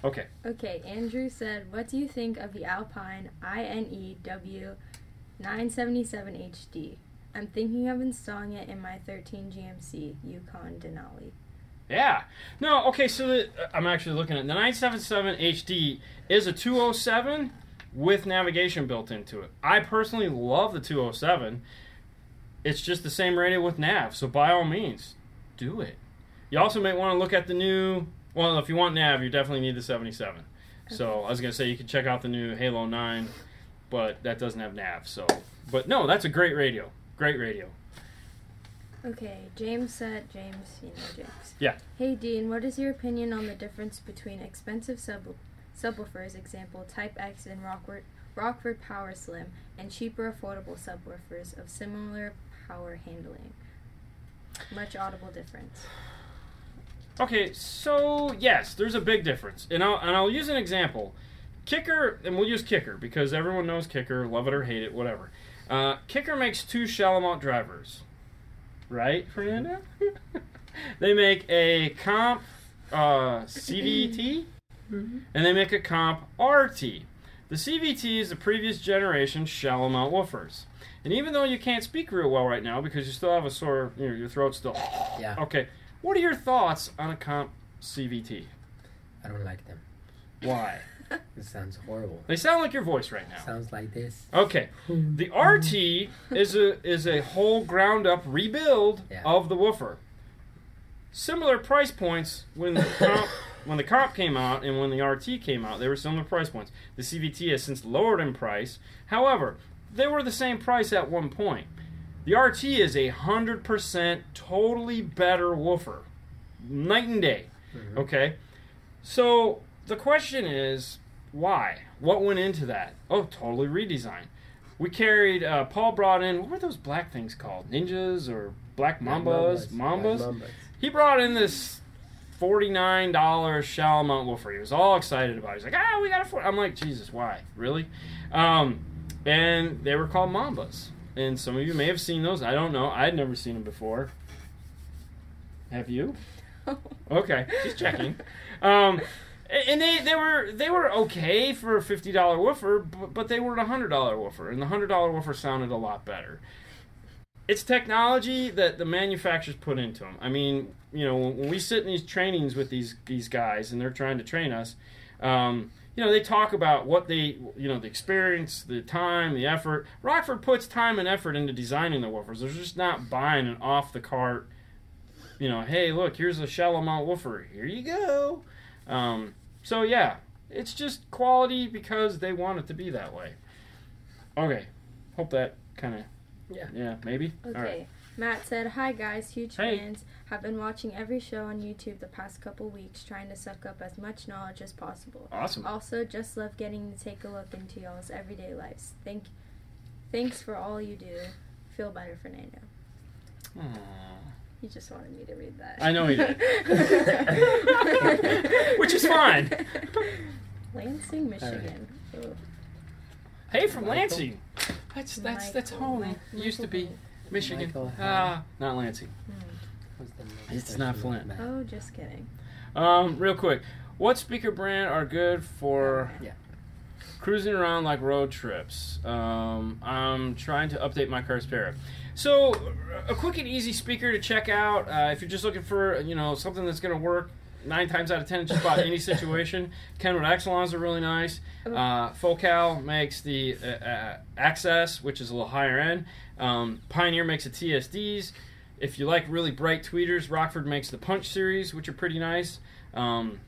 Okay. Okay, Andrew said, "What do you think of the Alpine INEW 977 HD? I'm thinking of installing it in my 13 GMC Yukon Denali." Yeah. No, okay, so the, uh, I'm actually looking at the 977 HD is a 207 with navigation built into it. I personally love the 207. It's just the same radio with nav, so by all means, do it. You also may want to look at the new, well, if you want nav, you definitely need the 77. So I was going to say you can check out the new Halo 9, but that doesn't have nav, so. But no, that's a great radio. Great radio. Okay, James said, James, you know James. Yeah. Hey Dean, what is your opinion on the difference between expensive sub subwoofers, example Type X and Rockford, Rockford Power Slim, and cheaper affordable subwoofers of similar power handling? Much audible difference. Okay, so yes, there's a big difference, and I'll and I'll use an example. Kicker, and we'll use Kicker because everyone knows Kicker, love it or hate it, whatever. Uh, Kicker makes two shallow mount drivers, right, Fernando? they make a comp uh, CVT, and they make a comp RT. The CVT is the previous generation shallow mount woofers. And even though you can't speak real well right now because you still have a sore, you know, your throat's still. Yeah. Okay, what are your thoughts on a comp CVT? I don't like them. Why? It sounds horrible. They sound like your voice right now. Sounds like this. Okay, the RT is a is a whole ground up rebuild Yeah. of the woofer. Similar price points when the comp when the comp came out and when the RT came out, they were similar price points. The CVT has since lowered in price. However, they were the same price at one point. The RT is a hundred percent totally better woofer, night and day. Okay, so the question is why? What went into that? Oh, totally redesign. We carried. Uh, Paul brought in. What were those black things called? Ninjas or black mambas? Mambas. Mambas. He brought in this forty-nine dollars shallow mount woofer. He was all excited about. it. He's like, "Ah, we got a 40. I'm like, Jesus, why? Really? Um, and they were called mambas. And some of you may have seen those. I don't know. I'd never seen them before. Have you? Okay, just checking. Um, and they, they were they were okay for a fifty dollar woofer, but, but they weren't a hundred dollar woofer, and the hundred dollar woofer sounded a lot better. It's technology that the manufacturers put into them. I mean, you know, when, when we sit in these trainings with these these guys and they're trying to train us, um, you know, they talk about what they, you know, the experience, the time, the effort. Rockford puts time and effort into designing the woofers. They're just not buying an off the cart you know, hey, look, here's a shallow mount woofer. Here you go. Um, so yeah, it's just quality because they want it to be that way. Okay, hope that kind of Yeah. yeah maybe. Okay. All right. Matt said, Hi guys, huge Hey. fans. Have been watching every show on YouTube the past couple weeks, trying to suck up as much knowledge as possible. Awesome. Also, just love getting to take a look into y'all's everyday lives. Thank, thanks for all you do. Feel better, Fernando. Aw. He just wanted me to read that. I know he did. Which is fine. Lansing, Michigan. Ugh. Hey, from Michael? Lansing. That's that's that's Michael. home. Mi- Used to be Flint. Michigan. Michael, Ah, not Lansing. Hmm. What's It's not Flint. Matt? Oh, just kidding. Um, real quick, what speaker brand are good for Yeah. cruising around like road trips? Um, I'm trying to update my car spare. So, a quick and easy speaker to check out uh, if you're just looking for you know something that's going to work nine times out of ten in just about any situation. Kenwood Excelons are really nice. Uh, Focal makes the uh, uh, Access, which is a little higher end. Um, Pioneer makes the TSDs. If you like really bright tweeters, Rockford makes the Punch series, which are pretty nice. Um,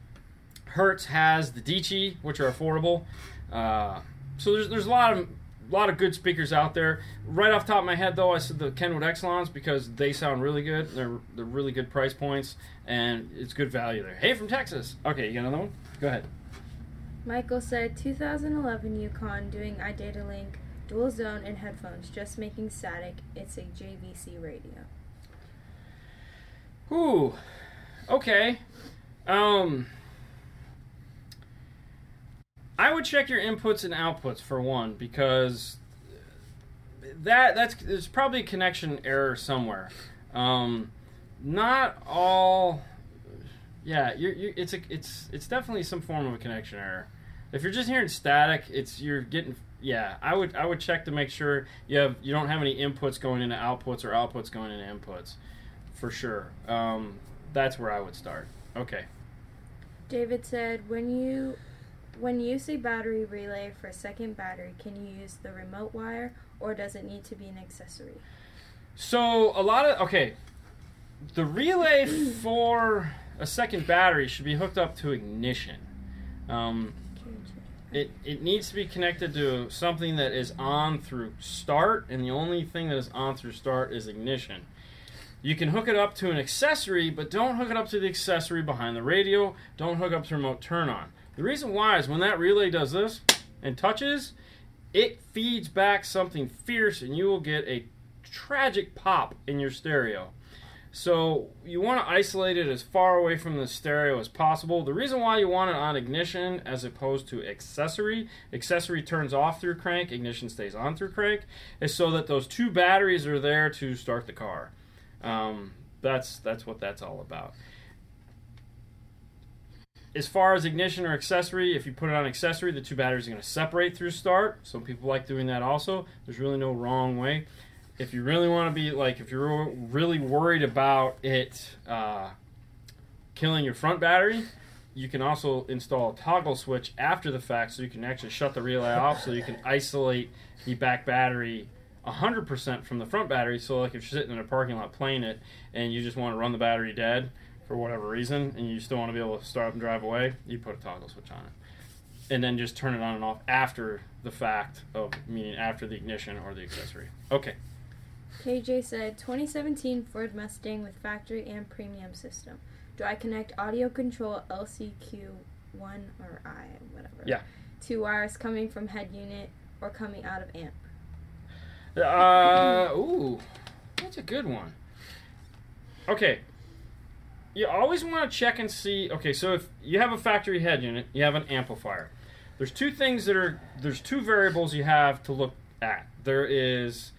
Hertz has the Dieci, which are affordable. Uh, so there's there's a lot of lot of good speakers out there. Right off the top of my head, though, I said the Kenwood Excelons because they sound really good. They're they're really good price points and it's good value there. Hey, from Texas. Okay, you got another one? Go ahead. Michael said 2011 Yukon doing iDatalink, dual zone, and headphones, just making static. It's a JVC radio. Ooh, okay. Um, I would check your inputs and outputs for one because that that's there's probably a connection error somewhere. Um, not all. Yeah, you're, you it's a it's it's definitely some form of a connection error. If you're just hearing static, it's you're getting yeah. I would I would check to make sure you have you don't have any inputs going into outputs or outputs going into inputs for sure. Um, that's where I would start. Okay. David said, when you when you use a battery relay for second battery, can you use the remote wire or does it need to be an accessory? So a lot of okay, the relay for a second battery should be hooked up to ignition. Um, it it needs to be connected to something that is on through start, and the only thing that is on through start is ignition. You can hook it up to an accessory, but don't hook it up to the accessory behind the radio. Don't hook up to remote turn on. The reason why is when that relay does this and touches, it feeds back something fierce, and you will get a tragic pop in your stereo. So you want to isolate it as far away from the stereo as possible. The reason why you want it on ignition as opposed to accessory, accessory turns off through crank, ignition stays on through crank, is so that those two batteries are there to start the car. Um, that's that's what that's all about. As far as ignition or accessory, if you put it on accessory, the two batteries are going to separate through start. Some people like doing that also. There's really no wrong way. If you really want to be like, if you're really worried about it uh, killing your front battery, you can also install a toggle switch after the fact so you can actually shut the relay off so you can isolate the back battery 100% from the front battery. So, like if you're sitting in a parking lot playing it and you just want to run the battery dead for whatever reason and you still want to be able to start up and drive away, you put a toggle switch on it. And then just turn it on and off after the fact of meaning after the ignition or the accessory. Okay. KJ said 2017 Ford Mustang with factory and premium system. Do I connect audio control LCQ1 or I, whatever? Yeah. Two wires coming from head unit or coming out of amp. Uh, ooh, that's a good one. Okay, you always want to check and see. Okay, so if you have a factory head unit, you have an amplifier. There's two things that are there's two variables you have to look at. There is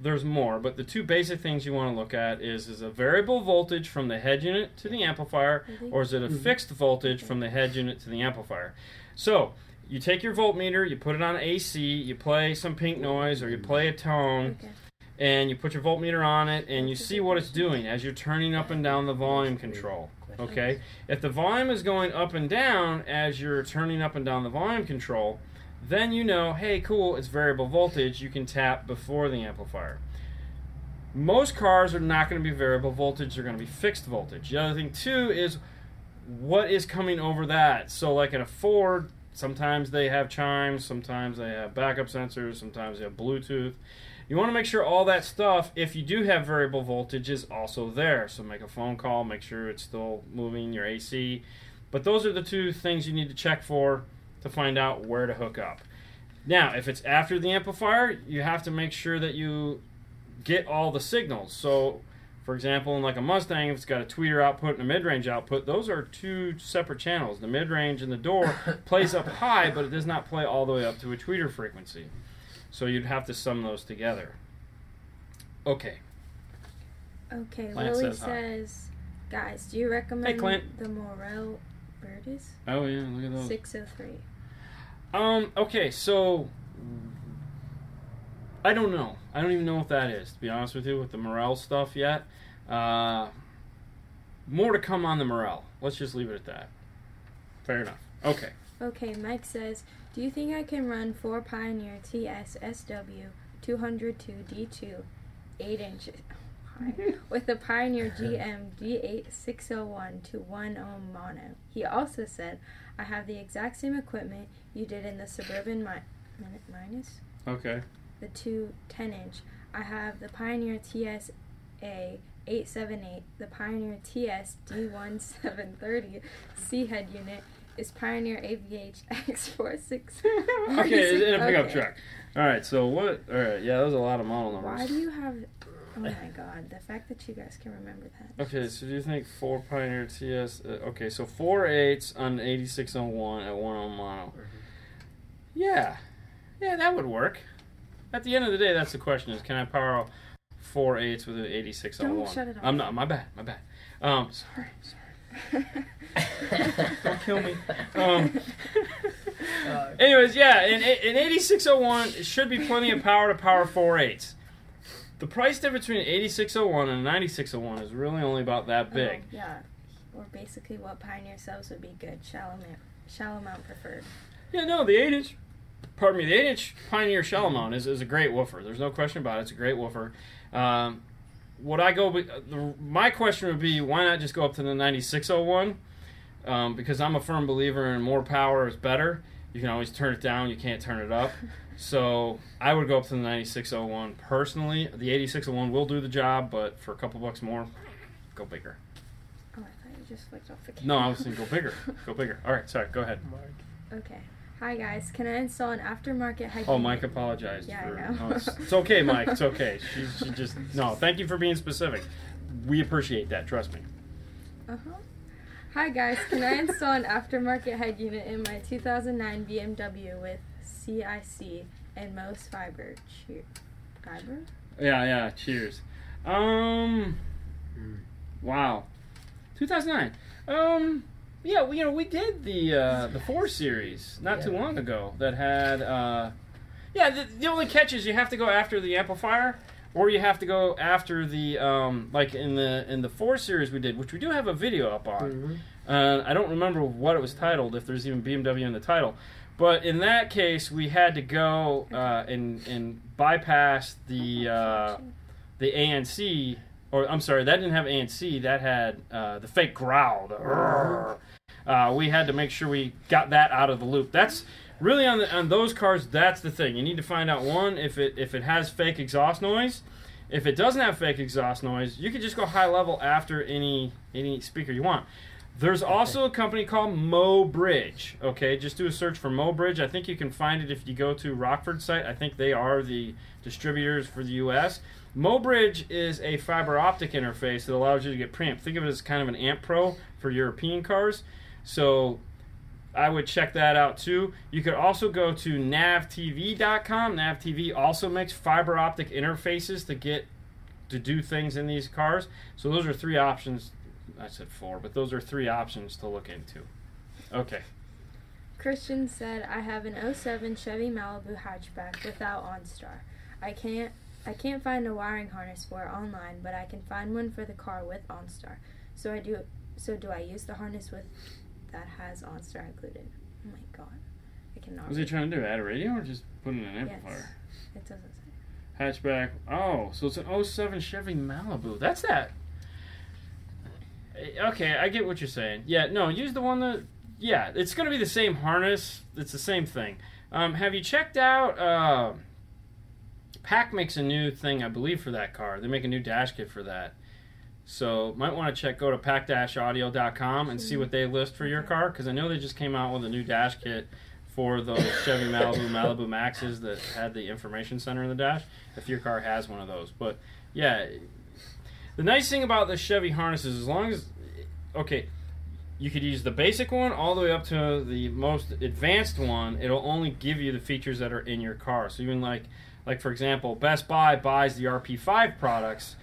there's more, but the two basic things you want to look at is is a variable voltage from the head unit to the amplifier, or is it a fixed voltage from the head unit to the amplifier? So you take your voltmeter, you put it on AC, you play some pink noise or you play a tone, Okay. and you put your voltmeter on it, and you see what it's doing as you're turning up and down the volume control. Okay? If the volume is going up and down as you're turning up and down the volume control, then you know, hey, cool, it's variable voltage. You can tap before the amplifier. Most cars are not going to be variable voltage, they're going to be fixed voltage. The other thing, too, is what is coming over that. So, like in a Ford, sometimes they have chimes, sometimes they have backup sensors, sometimes they have Bluetooth. You want to make sure all that stuff, if you do have variable voltage, is also there. So make a phone call, make sure it's still moving your AC. But those are the two things you need to check for to find out where to hook up. Now, if it's after the amplifier, you have to make sure that you get all the signals. So, for example, in like a Mustang, if it's got a tweeter output and a mid-range output, those are two separate channels. The mid-range and the door plays up high, but it does not play all the way up to a tweeter frequency. So you'd have to sum those together. Okay. Okay, Clint Lily says says, guys, do you recommend Clint. the Morel Virtus Oh yeah, look at those. six oh three. Um. Okay. So I don't know. I don't even know what that is. To be honest with you, with the Morel stuff yet. Uh, more to come on the Morel. Let's just leave it at that. Fair enough. Okay. Okay, Mike says, Do you think I can run four Pioneer TS SW 202 D2 8 inches with the Pioneer GM G8 601 to 1 ohm mono? He also said, I have the exact same equipment you did in the Suburban mi- min- Minus, Okay. the two 10 inch. I have the Pioneer TS A 878, the Pioneer TS D1730 C head unit is Pioneer AVH X46. okay, in a pickup Okay. truck. All right. So what? All right. Yeah, those are a lot of model numbers. Why do you have? Oh my god, the fact that you guys can remember that. Okay, so do you think four Pioneer TS? Uh, okay, so four eights on 8601 at one on mono. Yeah, yeah, that would work. At the end of the day, that's the question: is can I power four eights with an 8601? Don't shut it off. I'm not. My bad. My bad. Um, sorry. Sorry. Don't kill me. Um, Uh, anyways, yeah, in, in 8601, it should be plenty of power to power four eights. The price difference between 8601 and 9601 is really only about that big. Oh, yeah, or basically what Pioneer sells would be good. Shallow mount, shallow mount preferred. Yeah, no, the 8 inch, pardon me, the 8 inch Pioneer Shallow Mount is, is a great woofer. There's no question about it. It's a great woofer. Um, would I go, uh, the, my question would be why not just go up to the 9601? Um, because I'm a firm believer in more power is better. You can always turn it down, you can't turn it up. So I would go up to the 9601 personally. The 8601 will do the job, but for a couple bucks more, go bigger. Oh, I thought you just flicked off the camera. No, I was saying go bigger. Go bigger. All right, sorry, go ahead. Mark. Okay. Hi guys, can I install an aftermarket head Oh. Mike apologized. Yeah, I know. no, it's, it's okay, Mike. It's okay. She, she just no. Thank you for being specific. We appreciate that. Trust me. Uh huh. Hi guys, can I install an aftermarket head unit in my 2009 BMW with CIC and MOST fiber? Cheer. Fiber? Yeah, yeah. Cheers. Um. Wow. 2009. Um. Yeah, we, you know we did the uh, the four series not too long ago that had. Uh, yeah, the, the only catch is you have to go after the amplifier, or you have to go after the um, like in the in the four series we did, which we do have a video up on. Mhm. Uh, I don't remember what it was titled, if there's even BMW in the title. But in that case, we had to go uh, and, and bypass the uh, the ANC, or I'm sorry, that didn't have ANC. That had uh, the fake growl. The uh, we had to make sure we got that out of the loop. That's really on the, on those cars. That's the thing. You need to find out one if it if it has fake exhaust noise. If it doesn't have fake exhaust noise, you can just go high level after any any speaker you want. There's also a company called Mo Bridge. Okay, just do a search for Mo Bridge. I think you can find it if you go to Rockford's site. I think they are the distributors for the U.S. Mo Bridge is a fiber optic interface that allows you to get preamp. Think of it as kind of an amp pro for European cars. So I would check that out too. You could also go to navtv.com. NavTV also makes fiber optic interfaces to get to do things in these cars. So those are three options. I said four, but those are three options to look into. Okay. Christian said, "I have an 07 Chevy Malibu hatchback without OnStar. I can't I can't find a wiring harness for it online, but I can find one for the car with OnStar. So I do so do I use the harness with that has OnStar included? Oh my god. I cannot. What was he trying to do? Add a radio or just put in an amplifier? Yes. It doesn't say. Hatchback. Oh, so it's an 07 Chevy Malibu. That's that. Eh, Okay, I get what you're saying. Yeah, no, use the one that. Yeah, it's going to be the same harness. It's the same thing. Um, have you checked out? Uh, PAC makes a new thing, I believe, for that car. They make a new dash kit for that. So might want to check. Go to pac-audio.com and see hmm. what they list for your car because I know they just came out with a new dash kit for those Chevy Malibu Malibu Maxes that had the information center in the dash. If your car has one of those, but yeah, the nice thing about the Chevy harnesses, is as long as okay, you could use the basic one all the way up to the most advanced one. It'll only give you the features that are in your car. So even like like for example, Best Buy buys the RP5 products.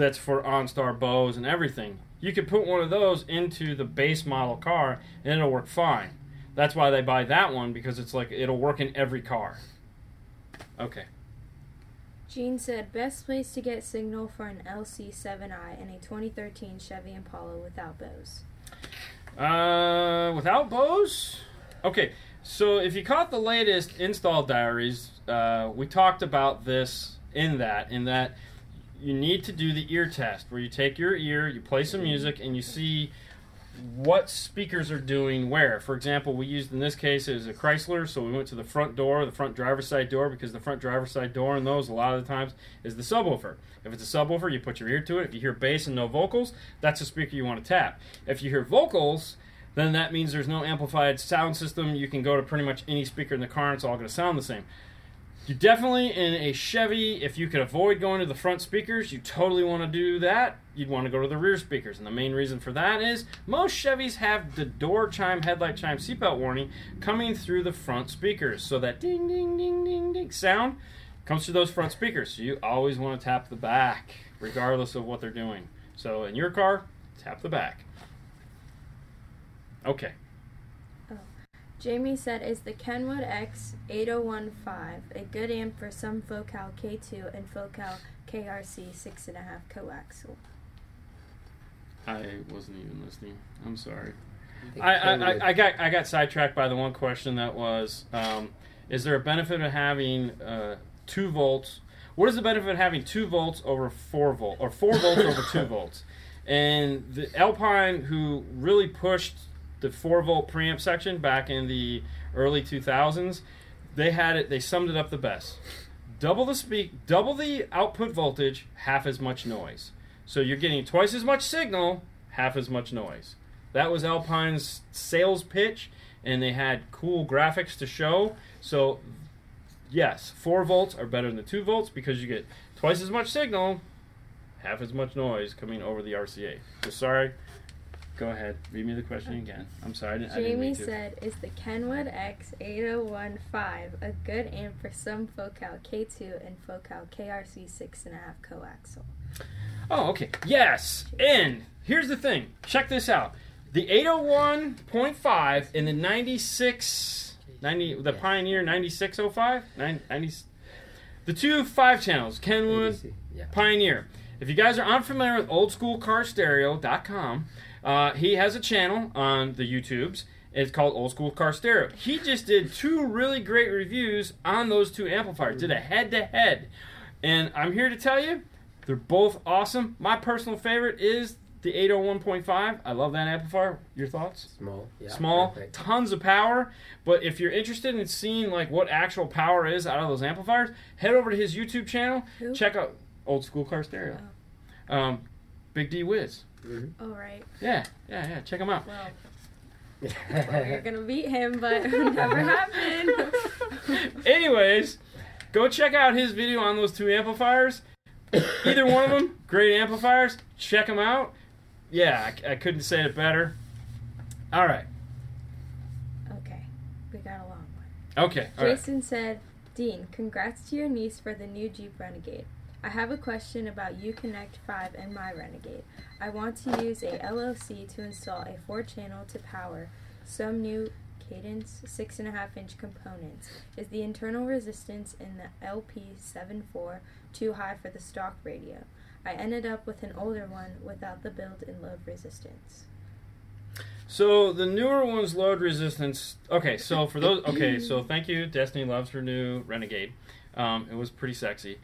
That's for OnStar Bose and everything. You could put one of those into the base model car and it'll work fine. That's why they buy that one because it's like it'll work in every car. Okay. Gene said, best place to get signal for an LC7i in a 2013 Chevy Impala without Bose. Uh, without bows? Okay, so if you caught the latest install diaries, uh, we talked about this in that, in that you need to do the ear test where you take your ear, you play some music, and you see what speakers are doing where. For example, we used in this case is a Chrysler, so we went to the front door, the front driver's side door, because the front driver's side door in those a lot of the times is the subwoofer. If it's a subwoofer, you put your ear to it. If you hear bass and no vocals, that's a speaker you want to tap. If you hear vocals, then that means there's no amplified sound system. You can go to pretty much any speaker in the car, and it's all going to sound the same. You definitely in a Chevy, if you could avoid going to the front speakers, you totally want to do that. You'd want to go to the rear speakers, and the main reason for that is most Chevys have the door chime, headlight chime, seatbelt warning coming through the front speakers, so that ding, ding, ding, ding, ding sound comes through those front speakers. So you always want to tap the back, regardless of what they're doing. So in your car, tap the back. Okay. Jamie said, is the Kenwood X8015 a good amp for some Focal K2 and Focal KRC 6.5 coaxial? I wasn't even listening. I'm sorry. I, I, I, I got I got sidetracked by the one question that was, um, is there a benefit of having uh, two volts? What is the benefit of having two volts over four volt or four volts over two volts? And the Alpine, who really pushed the four volt preamp section back in the early 2000s, they had it. They summed it up the best. Double the speak, double the output voltage, half as much noise. So you're getting twice as much signal, half as much noise. That was Alpine's sales pitch, and they had cool graphics to show. So, yes, 4 volts are better than the 2 volts because you get twice as much signal, half as much noise coming over the RCA. So, sorry. Go ahead. Read me the question again. I'm sorry. I didn't, I didn't Jamie mean to. said, is the Kenwood X8015 a good amp for some Focal K2 and Focal KRC 6.5 coaxial? Oh, okay. Yes. And here's the thing. Check this out. The 801.5 and the 96 90 the Pioneer 9605 nine- 90 the two five channels Kenwood Yeah. Pioneer. If you guys are unfamiliar with oldschoolcarstereo.com, uh, he has a channel on the YouTubes. It's called Old School Car Stereo. He just did two really great reviews on those two amplifiers. Did a head to head. And I'm here to tell you, they're both awesome. My personal favorite is the 801.5. I love that amplifier. Your thoughts? Small. Yeah. small, perfect. tons of power. But if you're interested in seeing like what actual power is out of those amplifiers, head over to his YouTube channel. Who? Check out Old School Car Stereo. Um, Big D Wiz. Mhm. Oh, right. Yeah, yeah, yeah. Check him out. Well, well, you're going to beat him, but it never happened. Anyways, go check out his video on those two amplifiers. Either one of them, great amplifiers. Check them out. Yeah, I, I couldn't say it better. All right. okay. We got a long one. Okay. All right. Jason said, Dean, congrats to your niece for the new Jeep Renegade. I have a question about Uconnect 5 and my Renegade. I want to use a LOC to install a 4 channel to power some new Cadence 6.5 inch components. Is the internal resistance in the LP74 too high for the stock radio? I ended up with an older one without the build and load resistance. So the newer one's load resistance. Okay, so for those, okay, so thank you. Destiny loves her new Renegade. Um, it was pretty sexy.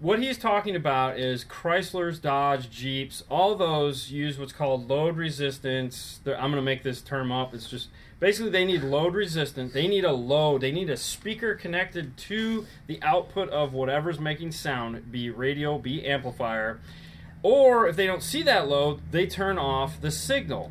What he's talking about is Chrysler's, Dodge, Jeeps. All those use what's called load resistance. They're- I'm going to make this term up. It's just basically they need load resistance. They need a load. They need a speaker connected to the output of whatever's making sound, be radio, be amplifier. Or if they don't see that load, they turn off the signal.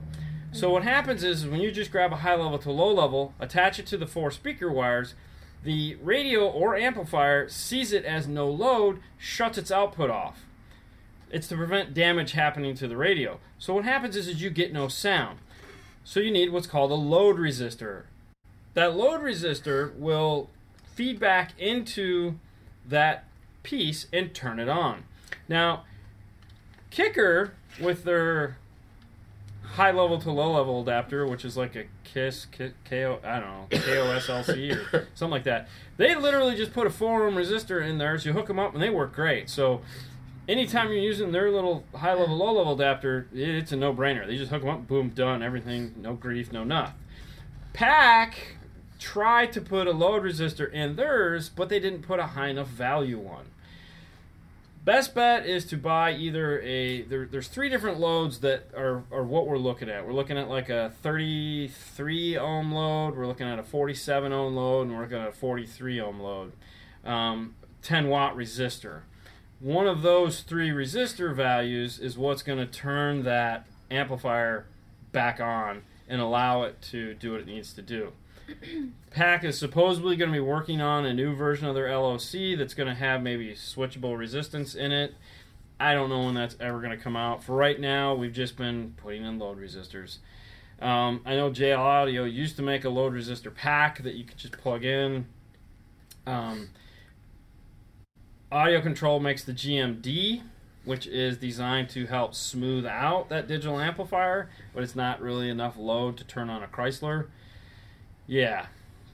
So what happens is when you just grab a high level to low level, attach it to the four speaker wires, the radio or amplifier sees it as no load, shuts its output off. It's to prevent damage happening to the radio. So what happens is, is you get no sound. So you need what's called a load resistor. That load resistor will feed back into that piece and turn it on. Now, Kicker with their high level to low level adapter, which is like a KISS, K- KO, I don't know, KOSLC or something like that. They literally just put a 4 ohm resistor in there, so you hook them up and they work great. So anytime you're using their little high level, low level adapter, it's a no brainer. They just hook them up, boom, done, everything, no grief, no nothing. PAC tried to put a load resistor in theirs, but they didn't put a high enough value one. Best bet is to buy either a there, there's three different loads that are, are what we're looking at. We're looking at like a 33 ohm load, we're looking at a 47 ohm load, and we're looking at a 43 ohm load. Um, 10 watt resistor. One of those three resistor values is what's going to turn that amplifier back on and allow it to do what it needs to do. PAC is supposedly going to be working on a new version of their LOC that's going to have maybe switchable resistance in it. I don't know when that's ever going to come out. For right now, we've just been putting in load resistors. Um, I know JL Audio used to make a load resistor pack that you could just plug in. Um, Audio Control makes the GMD, which is designed to help smooth out that digital amplifier, but it's not really enough load to turn on a Chrysler. Yeah,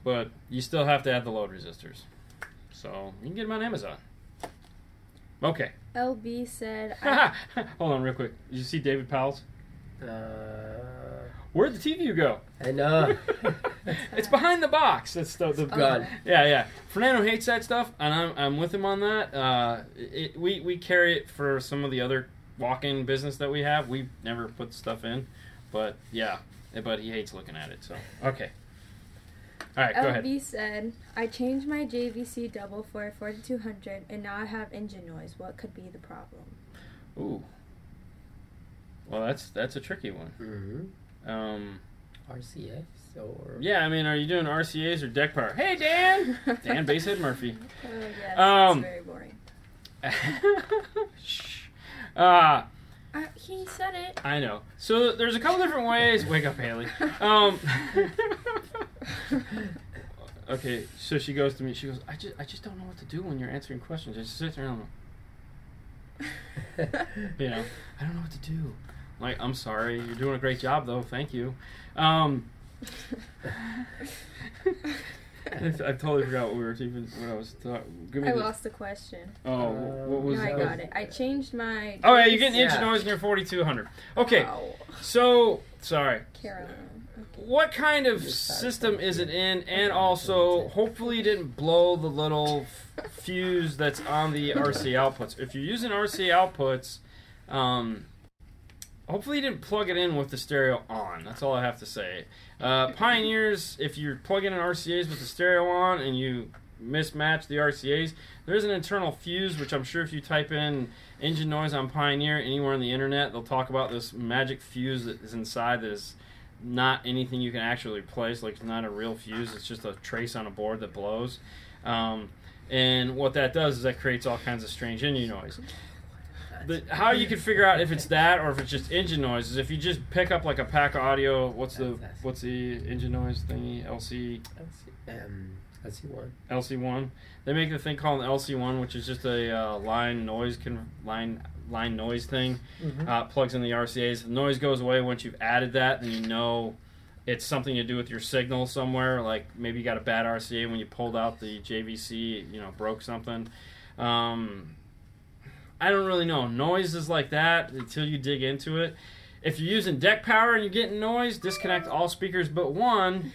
but you still have to add the load resistors. So you can get them on Amazon. Okay. LB said, I, Hold on, real quick. Did you see David Powell's? Uh, Where'd the TV go? I know. it's behind the box. That's the, the God. Yeah, yeah. Fernando hates that stuff, and I'm, I'm with him on that. Uh, it, we we carry it for some of the other walk-in business that we have. We never put stuff in, but yeah, but he hates looking at it. So okay. All right, go ahead. LB said, I changed my JVC double for a 4200 and now I have engine noise. What could be the problem? Ooh. Well, that's that's a tricky one. hmm Um, RCX or yeah, I mean, are you doing RCA's or deck power? Hey, Dan. Dan Basehead Murphy. Oh, yes, Um, it's very boring. Shh. Uh, Uh, he said it. I know. So there's a couple different ways. Wake up, Haley. Um, okay, so she goes to me. She goes, I just, I just don't know what to do when you're answering questions. I just sit there and I'm like, you know, I don't know what to do. Like, I'm sorry. You're doing a great job, though. Thank you. Um, I, I totally forgot what we were even what I was talking. I the, lost the question. Oh, what was No, I got it. I changed my. Oh yeah, you're getting engine Yeah. noise in your 4200. Okay, Wow. so sorry. Caroline. What kind of system is it in? And also, hopefully, you didn't blow the little fuse that's on the RC outputs. If you're using RC outputs, um, hopefully, you didn't plug it in with the stereo on. That's all I have to say. Uh, Pioneers, if you're plugging in RCA's with the stereo on and you mismatch the RCA's, there's an internal fuse, which I'm sure if you type in engine noise on Pioneer anywhere on the internet, they'll talk about this magic fuse that is inside that is not anything you can actually replace. Like it's not a real fuse; it's just a trace on a board that blows. Um, and what that does is that creates all kinds of strange engine noise. The, how you can figure out if it's that or if it's just engine noise is if you just pick up like a pack of audio. What's the what's the engine noise thingy? LC um, LC one. LC one. They make the thing called an LC one, which is just a uh, line noise con- line line noise thing. Mm-hmm. Uh, plugs in the RCA's. The noise goes away once you've added that, and you know it's something to do with your signal somewhere. Like maybe you got a bad RCA when you pulled out the JVC, you know, broke something. Um, I don't really know. Noise is like that until you dig into it. If you're using deck power and you're getting noise, disconnect all speakers but one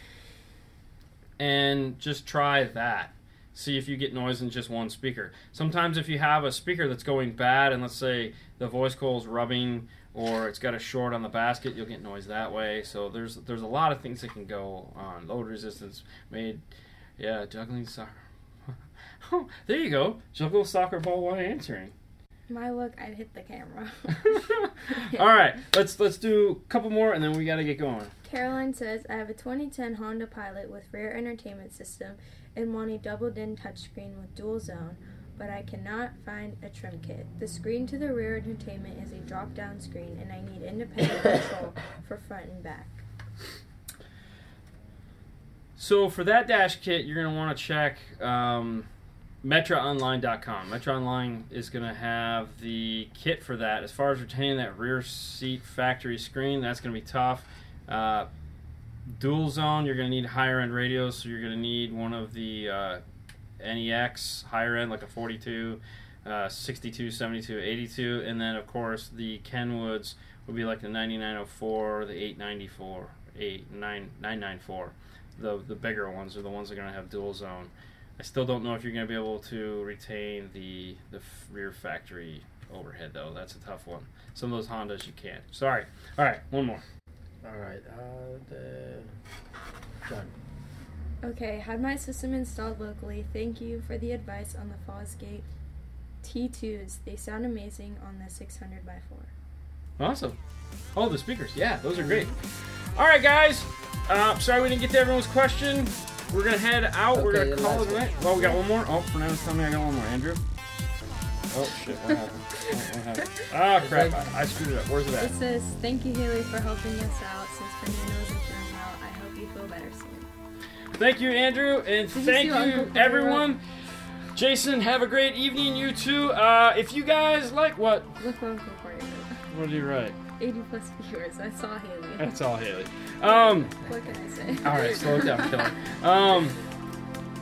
and just try that. See if you get noise in just one speaker. Sometimes, if you have a speaker that's going bad, and let's say the voice coil is rubbing or it's got a short on the basket, you'll get noise that way. So there's there's a lot of things that can go on. Load resistance made, yeah, juggling soccer. oh, there you go, juggle soccer ball while answering. My look, I'd hit the camera. All right, let's let's do a couple more, and then we got to get going. Caroline says, I have a 2010 Honda Pilot with rear entertainment system and want a double DIN touchscreen with dual zone, but I cannot find a trim kit. The screen to the rear entertainment is a drop down screen, and I need independent control for front and back. So for that dash kit, you're gonna want to check um, MetraOnline.com. Metra Online is going to have the kit for that. As far as retaining that rear seat factory screen, that's going to be tough. Uh, dual zone, you're going to need higher end radios, so you're going to need one of the uh, NEX higher end, like a 42, uh, 62, 72, 82, and then of course the Kenwoods would be like the 9904, the 894, 8, 9, 994. The, the bigger ones are the ones that are going to have dual zone. I still don't know if you're going to be able to retain the the rear factory overhead though. That's a tough one. Some of those Hondas you can't. Sorry. All right, one more. All right. Uh, the John. Okay, had my system installed locally. Thank you for the advice on the Fosgate T2s. They sound amazing on the 600 by 4 Awesome. Oh, the speakers. Yeah, those are great. All right, guys. Uh, sorry we didn't get to everyone's question. We're gonna head out. We're gonna call it a night. Oh, we got one more. Oh, Fernando's telling me I got one more. Andrew. Oh shit! What happened? Oh. Ah, crap! I, I screwed it up. Where's it at? It at? says, Thank you, Haley, for helping us out since Fernando isn't feeling well. I hope you feel better soon. Thank you, Andrew, and Did thank see Uncle you, Cooper? everyone. Jason, have a great evening. You too. Uh, if you guys like what? Look what Uncle Corey. What did you write? 80 plus viewers. I saw Haley. That's all, Haley. Um. What can I say? All right, slow it down, Killer. Um,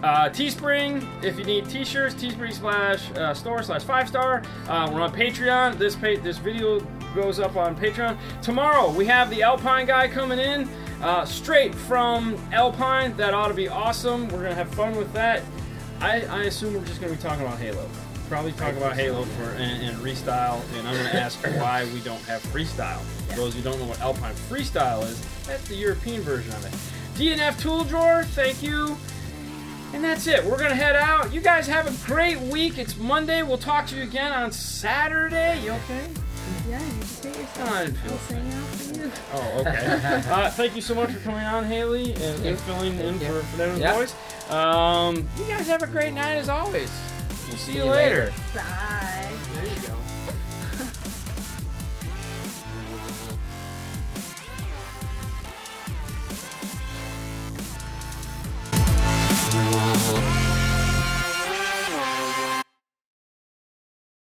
uh, Teespring, if you need T-shirts, Teespring slash uh, store slash five star. Uh, we're on Patreon. This pa- this video goes up on Patreon tomorrow. We have the Alpine guy coming in uh, straight from Alpine. That ought to be awesome. We're gonna have fun with that. I, I assume we're just gonna be talking about Halo. Probably talk about Halo for and, and restyle, and I'm gonna ask why we don't have freestyle. For those who don't know what Alpine freestyle is, that's the European version of it. DNF tool drawer, thank you. And that's it. We're gonna head out. You guys have a great week. It's Monday. We'll talk to you again on Saturday. You okay? Yeah, you just hit yourself. I didn't feel I'll sing out for you. Oh, okay. uh, thank you so much for coming on, Haley, and, and filling in you. for Fernando's voice. Um, you guys have a great night as always. We'll see, see you later. later. Bye. There you go.